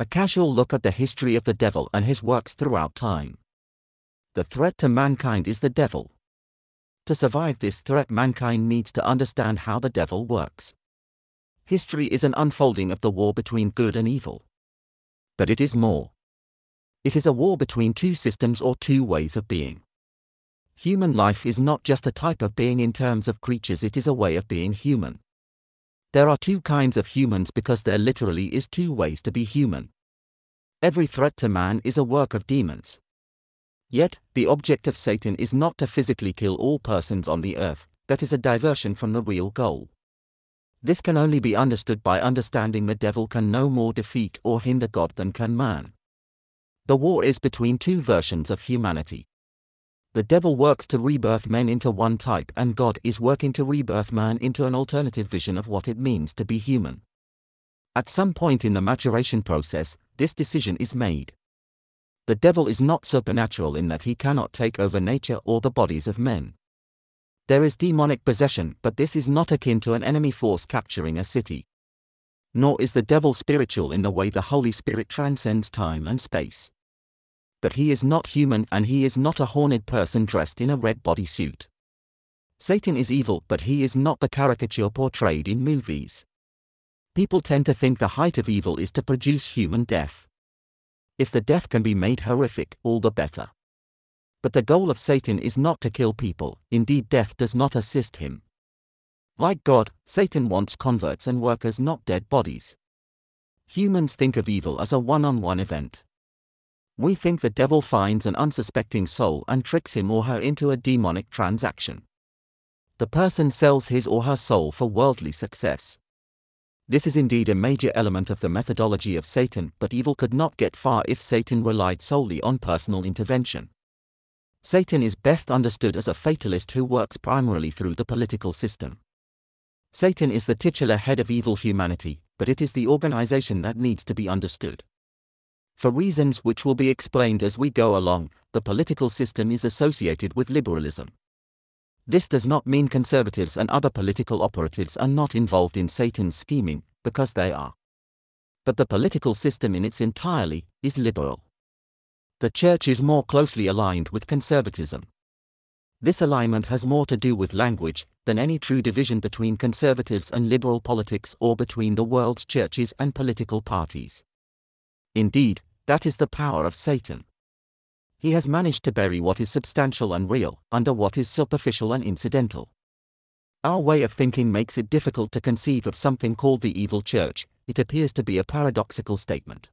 A casual look at the history of the devil and his works throughout time. The threat to mankind is the devil. To survive this threat, mankind needs to understand how the devil works. History is an unfolding of the war between good and evil. But it is more. It is a war between two systems or two ways of being. Human life is not just a type of being in terms of creatures, it is a way of being human. There are two kinds of humans because there literally is two ways to be human. Every threat to man is a work of demons. Yet, the object of Satan is not to physically kill all persons on the earth, that is a diversion from the real goal. This can only be understood by understanding the devil can no more defeat or hinder God than can man. The war is between two versions of humanity. The devil works to rebirth men into one type, and God is working to rebirth man into an alternative vision of what it means to be human. At some point in the maturation process, this decision is made. The devil is not supernatural in that he cannot take over nature or the bodies of men. There is demonic possession, but this is not akin to an enemy force capturing a city. Nor is the devil spiritual in the way the Holy Spirit transcends time and space but he is not human and he is not a horned person dressed in a red bodysuit. Satan is evil, but he is not the caricature portrayed in movies. People tend to think the height of evil is to produce human death. If the death can be made horrific, all the better. But the goal of Satan is not to kill people, indeed, death does not assist him. Like God, Satan wants converts and workers, not dead bodies. Humans think of evil as a one on one event. We think the devil finds an unsuspecting soul and tricks him or her into a demonic transaction. The person sells his or her soul for worldly success. This is indeed a major element of the methodology of Satan, but evil could not get far if Satan relied solely on personal intervention. Satan is best understood as a fatalist who works primarily through the political system. Satan is the titular head of evil humanity, but it is the organization that needs to be understood. For reasons which will be explained as we go along, the political system is associated with liberalism. This does not mean conservatives and other political operatives are not involved in Satan's scheming, because they are. But the political system in its entirety is liberal. The church is more closely aligned with conservatism. This alignment has more to do with language than any true division between conservatives and liberal politics or between the world's churches and political parties. Indeed, that is the power of Satan. He has managed to bury what is substantial and real under what is superficial and incidental. Our way of thinking makes it difficult to conceive of something called the evil church, it appears to be a paradoxical statement.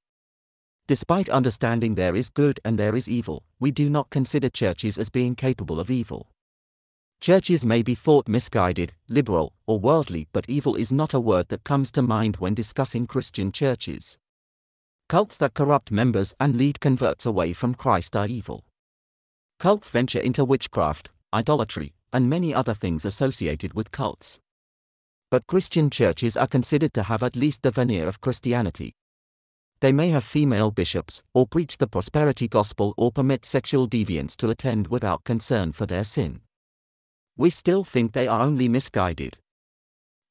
Despite understanding there is good and there is evil, we do not consider churches as being capable of evil. Churches may be thought misguided, liberal, or worldly, but evil is not a word that comes to mind when discussing Christian churches. Cults that corrupt members and lead converts away from Christ are evil. Cults venture into witchcraft, idolatry, and many other things associated with cults. But Christian churches are considered to have at least the veneer of Christianity. They may have female bishops, or preach the prosperity gospel, or permit sexual deviants to attend without concern for their sin. We still think they are only misguided.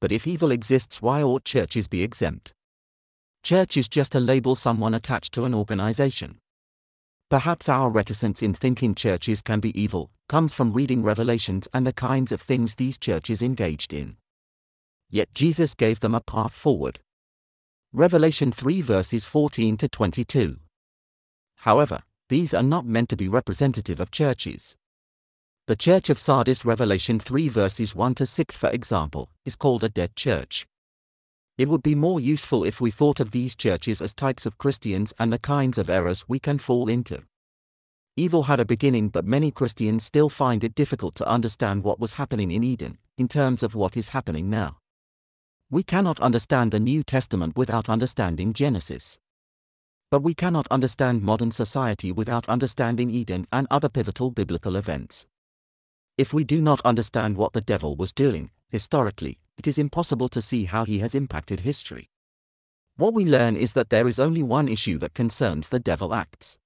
But if evil exists, why ought churches be exempt? Church is just a label someone attached to an organization. Perhaps our reticence in thinking churches can be evil comes from reading Revelations and the kinds of things these churches engaged in. Yet Jesus gave them a path forward. Revelation 3 verses 14 to 22. However, these are not meant to be representative of churches. The Church of Sardis, Revelation 3 verses 1 to 6, for example, is called a dead church. It would be more useful if we thought of these churches as types of Christians and the kinds of errors we can fall into. Evil had a beginning, but many Christians still find it difficult to understand what was happening in Eden, in terms of what is happening now. We cannot understand the New Testament without understanding Genesis. But we cannot understand modern society without understanding Eden and other pivotal biblical events. If we do not understand what the devil was doing, historically, it is impossible to see how he has impacted history. What we learn is that there is only one issue that concerns the devil acts.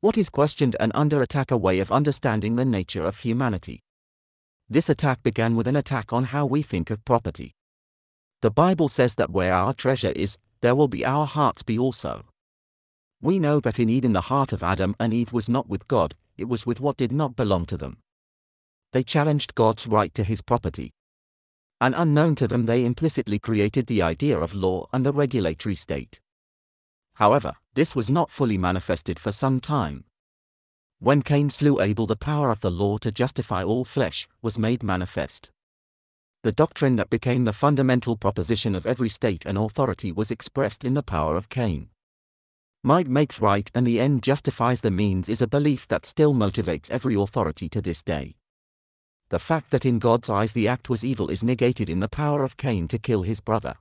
What is questioned and under attack a way of understanding the nature of humanity. This attack began with an attack on how we think of property. The Bible says that where our treasure is, there will be our hearts be also. We know that in Eden the heart of Adam and Eve was not with God, it was with what did not belong to them. They challenged God's right to his property. And unknown to them, they implicitly created the idea of law and a regulatory state. However, this was not fully manifested for some time. When Cain slew Abel, the power of the law to justify all flesh was made manifest. The doctrine that became the fundamental proposition of every state and authority was expressed in the power of Cain. Might makes right and the end justifies the means is a belief that still motivates every authority to this day. The fact that in God's eyes the act was evil is negated in the power of Cain to kill his brother.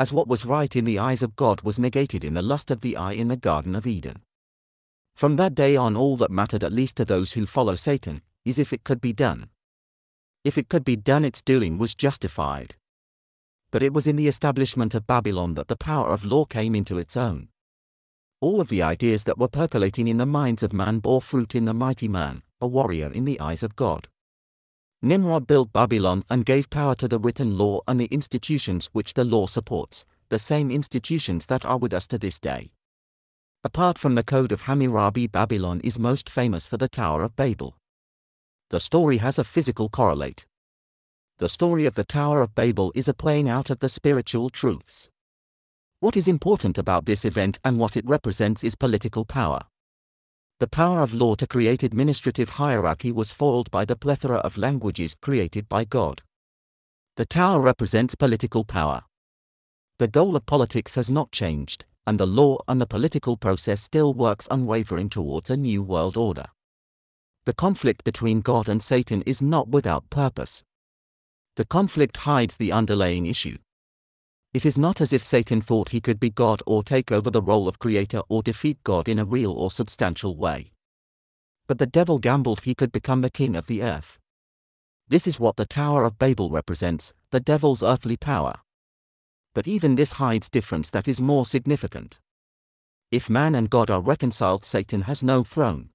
As what was right in the eyes of God was negated in the lust of the eye in the Garden of Eden. From that day on, all that mattered, at least to those who follow Satan, is if it could be done. If it could be done, its doing was justified. But it was in the establishment of Babylon that the power of law came into its own. All of the ideas that were percolating in the minds of man bore fruit in the mighty man, a warrior in the eyes of God. Nimrod built Babylon and gave power to the written law and the institutions which the law supports, the same institutions that are with us to this day. Apart from the Code of Hammurabi, Babylon is most famous for the Tower of Babel. The story has a physical correlate. The story of the Tower of Babel is a playing out of the spiritual truths. What is important about this event and what it represents is political power. The power of law to create administrative hierarchy was foiled by the plethora of languages created by God. The tower represents political power. The goal of politics has not changed, and the law and the political process still works unwavering towards a new world order. The conflict between God and Satan is not without purpose. The conflict hides the underlying issue. It is not as if Satan thought he could be God or take over the role of creator or defeat God in a real or substantial way. But the devil gambled he could become the king of the earth. This is what the Tower of Babel represents, the devil's earthly power. But even this hides difference that is more significant. If man and God are reconciled, Satan has no throne.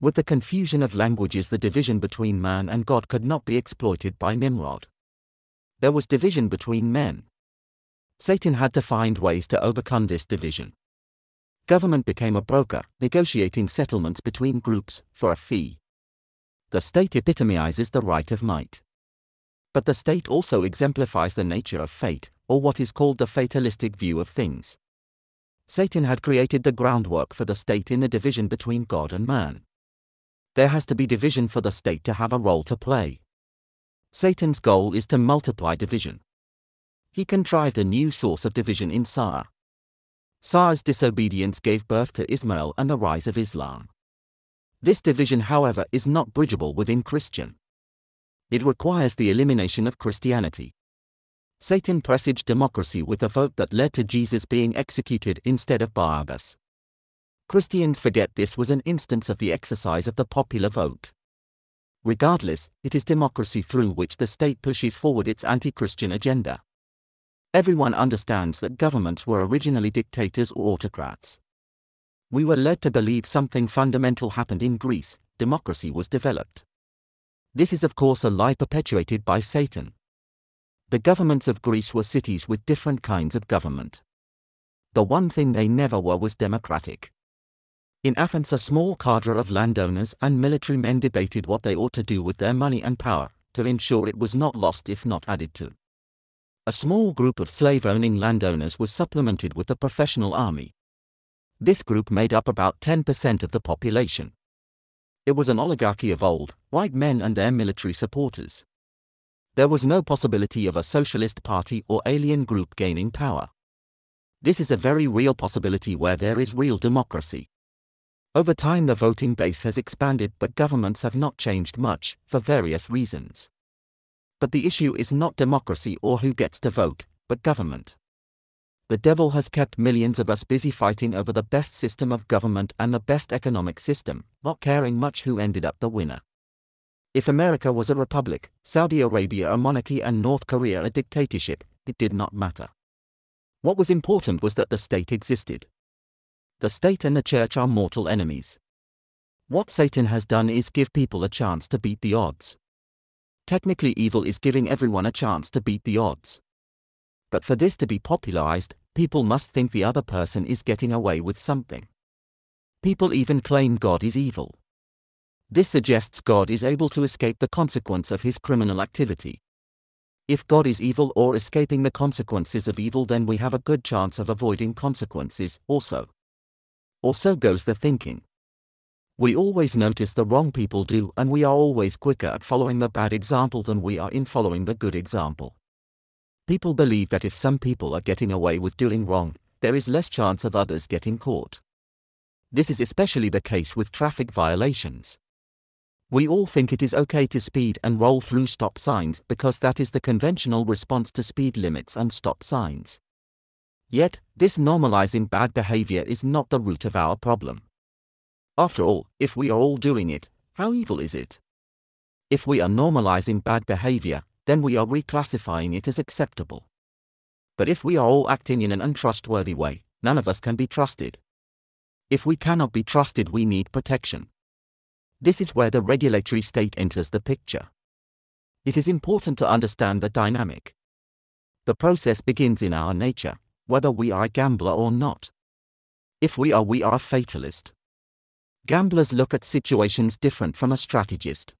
With the confusion of languages, the division between man and God could not be exploited by Nimrod. There was division between men. Satan had to find ways to overcome this division. Government became a broker, negotiating settlements between groups for a fee. The state epitomizes the right of might. But the state also exemplifies the nature of fate, or what is called the fatalistic view of things. Satan had created the groundwork for the state in the division between God and man. There has to be division for the state to have a role to play. Satan's goal is to multiply division he contrived a new source of division in Sarah. Sarah's disobedience gave birth to Ishmael and the rise of Islam. This division, however, is not bridgeable within Christian. It requires the elimination of Christianity. Satan presaged democracy with a vote that led to Jesus being executed instead of Barabbas. Christians forget this was an instance of the exercise of the popular vote. Regardless, it is democracy through which the state pushes forward its anti Christian agenda. Everyone understands that governments were originally dictators or autocrats. We were led to believe something fundamental happened in Greece, democracy was developed. This is, of course, a lie perpetuated by Satan. The governments of Greece were cities with different kinds of government. The one thing they never were was democratic. In Athens, a small cadre of landowners and military men debated what they ought to do with their money and power, to ensure it was not lost if not added to. A small group of slave-owning landowners was supplemented with the professional army. This group made up about 10% of the population. It was an oligarchy of old, white men and their military supporters. There was no possibility of a socialist party or alien group gaining power. This is a very real possibility where there is real democracy. Over time, the voting base has expanded, but governments have not changed much, for various reasons. But the issue is not democracy or who gets to vote, but government. The devil has kept millions of us busy fighting over the best system of government and the best economic system, not caring much who ended up the winner. If America was a republic, Saudi Arabia a monarchy, and North Korea a dictatorship, it did not matter. What was important was that the state existed. The state and the church are mortal enemies. What Satan has done is give people a chance to beat the odds. Technically evil is giving everyone a chance to beat the odds. But for this to be popularized, People must think the other person is getting away with something. People even claim God is evil. This suggests God is able to escape the consequence of his criminal activity. If God is evil or escaping the consequences of evil, then we have a good chance of avoiding consequences, also. Or so goes the thinking. We always notice the wrong people do, and we are always quicker at following the bad example than we are in following the good example. People believe that if some people are getting away with doing wrong, there is less chance of others getting caught. This is especially the case with traffic violations. We all think it is okay to speed and roll through stop signs because that is the conventional response to speed limits and stop signs. Yet, this normalizing bad behavior is not the root of our problem. After all, if we are all doing it, how evil is it? If we are normalizing bad behavior, then we are reclassifying it as acceptable. But if we are all acting in an untrustworthy way, none of us can be trusted. If we cannot be trusted, we need protection. This is where the regulatory state enters the picture. It is important to understand the dynamic. The process begins in our nature, whether we are a gambler or not. If we are, we are a fatalist. Gamblers look at situations different from a strategist.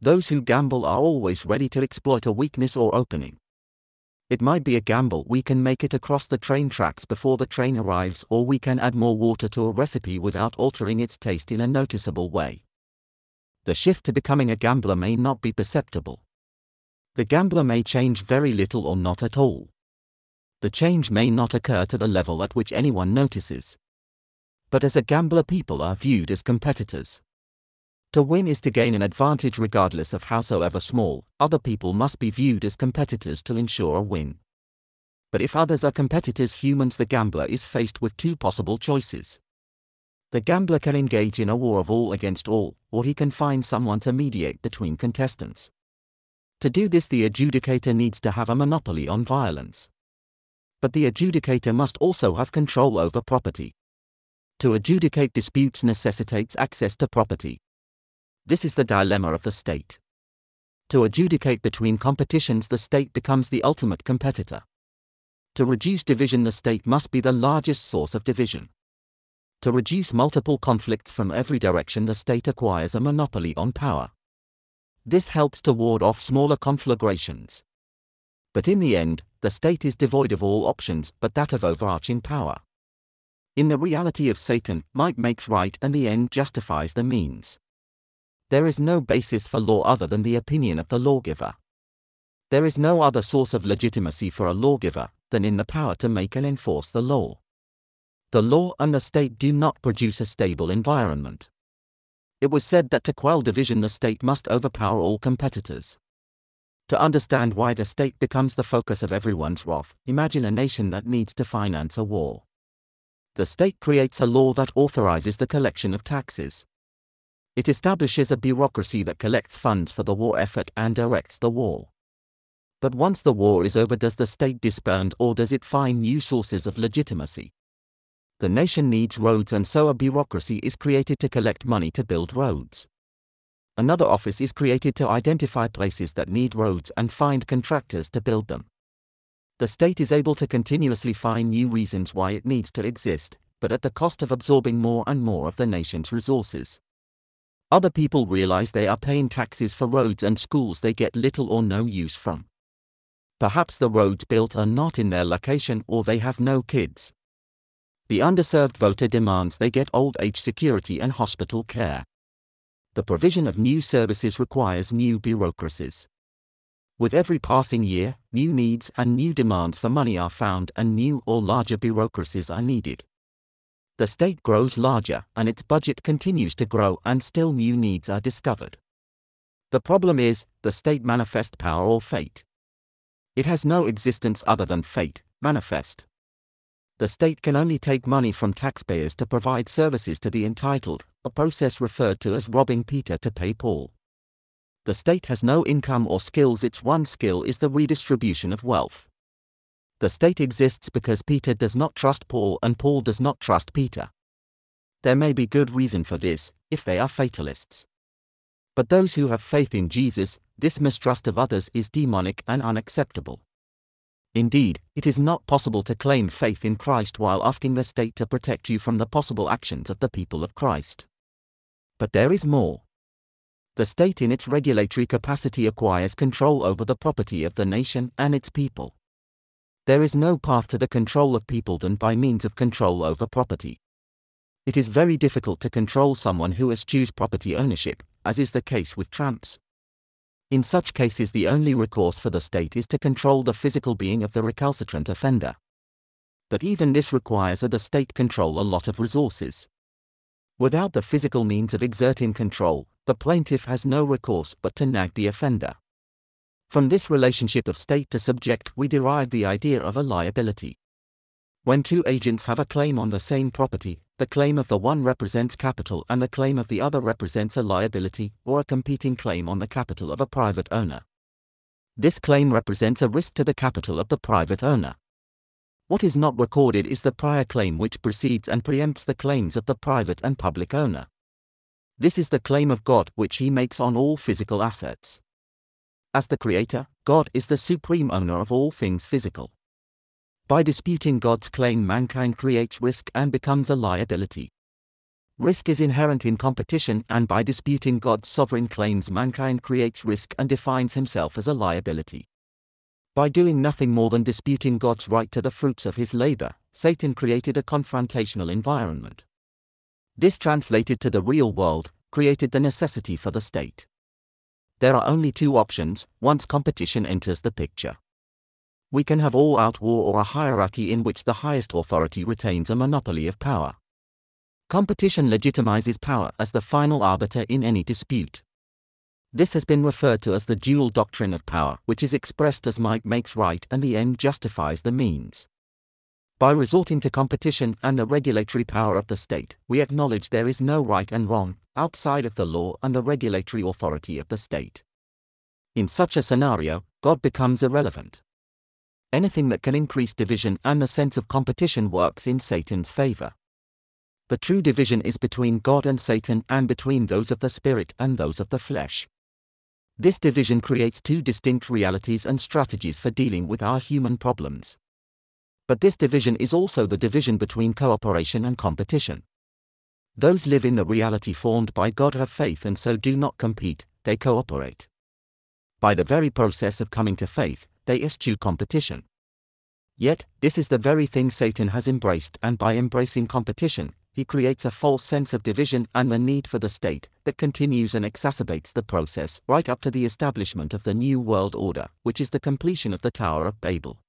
Those who gamble are always ready to exploit a weakness or opening. It might be a gamble we can make it across the train tracks before the train arrives, or we can add more water to a recipe without altering its taste in a noticeable way. The shift to becoming a gambler may not be perceptible. The gambler may change very little or not at all. The change may not occur to the level at which anyone notices. But as a gambler, people are viewed as competitors. To win is to gain an advantage regardless of howsoever small, other people must be viewed as competitors to ensure a win. But if others are competitors, humans, the gambler is faced with two possible choices. The gambler can engage in a war of all against all, or he can find someone to mediate between contestants. To do this, the adjudicator needs to have a monopoly on violence. But the adjudicator must also have control over property. To adjudicate disputes necessitates access to property. This is the dilemma of the state. To adjudicate between competitions, the state becomes the ultimate competitor. To reduce division, the state must be the largest source of division. To reduce multiple conflicts from every direction, the state acquires a monopoly on power. This helps to ward off smaller conflagrations. But in the end, the state is devoid of all options but that of overarching power. In the reality of Satan, might makes right and the end justifies the means. There is no basis for law other than the opinion of the lawgiver. There is no other source of legitimacy for a lawgiver than in the power to make and enforce the law. The law and the state do not produce a stable environment. It was said that to quell division, the state must overpower all competitors. To understand why the state becomes the focus of everyone's wrath, imagine a nation that needs to finance a war. The state creates a law that authorizes the collection of taxes. It establishes a bureaucracy that collects funds for the war effort and directs the war. But once the war is over, does the state disband or does it find new sources of legitimacy? The nation needs roads, and so a bureaucracy is created to collect money to build roads. Another office is created to identify places that need roads and find contractors to build them. The state is able to continuously find new reasons why it needs to exist, but at the cost of absorbing more and more of the nation's resources. Other people realize they are paying taxes for roads and schools they get little or no use from. Perhaps the roads built are not in their location or they have no kids. The underserved voter demands they get old age security and hospital care. The provision of new services requires new bureaucracies. With every passing year, new needs and new demands for money are found and new or larger bureaucracies are needed. The state grows larger and its budget continues to grow and still new needs are discovered. The problem is, the state manifest power or fate. It has no existence other than fate, manifest. The state can only take money from taxpayers to provide services to the entitled, a process referred to as robbing Peter to pay Paul. The state has no income or skills, its one skill is the redistribution of wealth. The state exists because Peter does not trust Paul and Paul does not trust Peter. There may be good reason for this, if they are fatalists. But those who have faith in Jesus, this mistrust of others is demonic and unacceptable. Indeed, it is not possible to claim faith in Christ while asking the state to protect you from the possible actions of the people of Christ. But there is more. The state in its regulatory capacity acquires control over the property of the nation and its people. There is no path to the control of people than by means of control over property. It is very difficult to control someone who eschews property ownership, as is the case with tramps. In such cases, the only recourse for the state is to control the physical being of the recalcitrant offender. But even this requires that the state control a lot of resources. Without the physical means of exerting control, the plaintiff has no recourse but to nag the offender. From this relationship of state to subject, we derive the idea of a liability. When two agents have a claim on the same property, the claim of the one represents capital and the claim of the other represents a liability or a competing claim on the capital of a private owner. This claim represents a risk to the capital of the private owner. What is not recorded is the prior claim which precedes and preempts the claims of the private and public owner. This is the claim of God which he makes on all physical assets. As the Creator, God is the supreme owner of all things physical. By disputing God's claim, mankind creates risk and becomes a liability. Risk is inherent in competition, and by disputing God's sovereign claims, mankind creates risk and defines himself as a liability. By doing nothing more than disputing God's right to the fruits of his labor, Satan created a confrontational environment. This translated to the real world, created the necessity for the state. There are only two options once competition enters the picture. We can have all-out war or a hierarchy in which the highest authority retains a monopoly of power. Competition legitimizes power as the final arbiter in any dispute. This has been referred to as the dual doctrine of power, which is expressed as might makes right and the end justifies the means. By resorting to competition and the regulatory power of the state, we acknowledge there is no right and wrong outside of the law and the regulatory authority of the state. In such a scenario, God becomes irrelevant. Anything that can increase division and the sense of competition works in Satan's favor. The true division is between God and Satan and between those of the spirit and those of the flesh. This division creates two distinct realities and strategies for dealing with our human problems. But this division is also the division between cooperation and competition. Those live in the reality formed by God have faith and so do not compete, they cooperate. By the very process of coming to faith, they eschew competition. Yet, this is the very thing Satan has embraced, and by embracing competition, he creates a false sense of division and the need for the state that continues and exacerbates the process right up to the establishment of the New World Order, which is the completion of the Tower of Babel.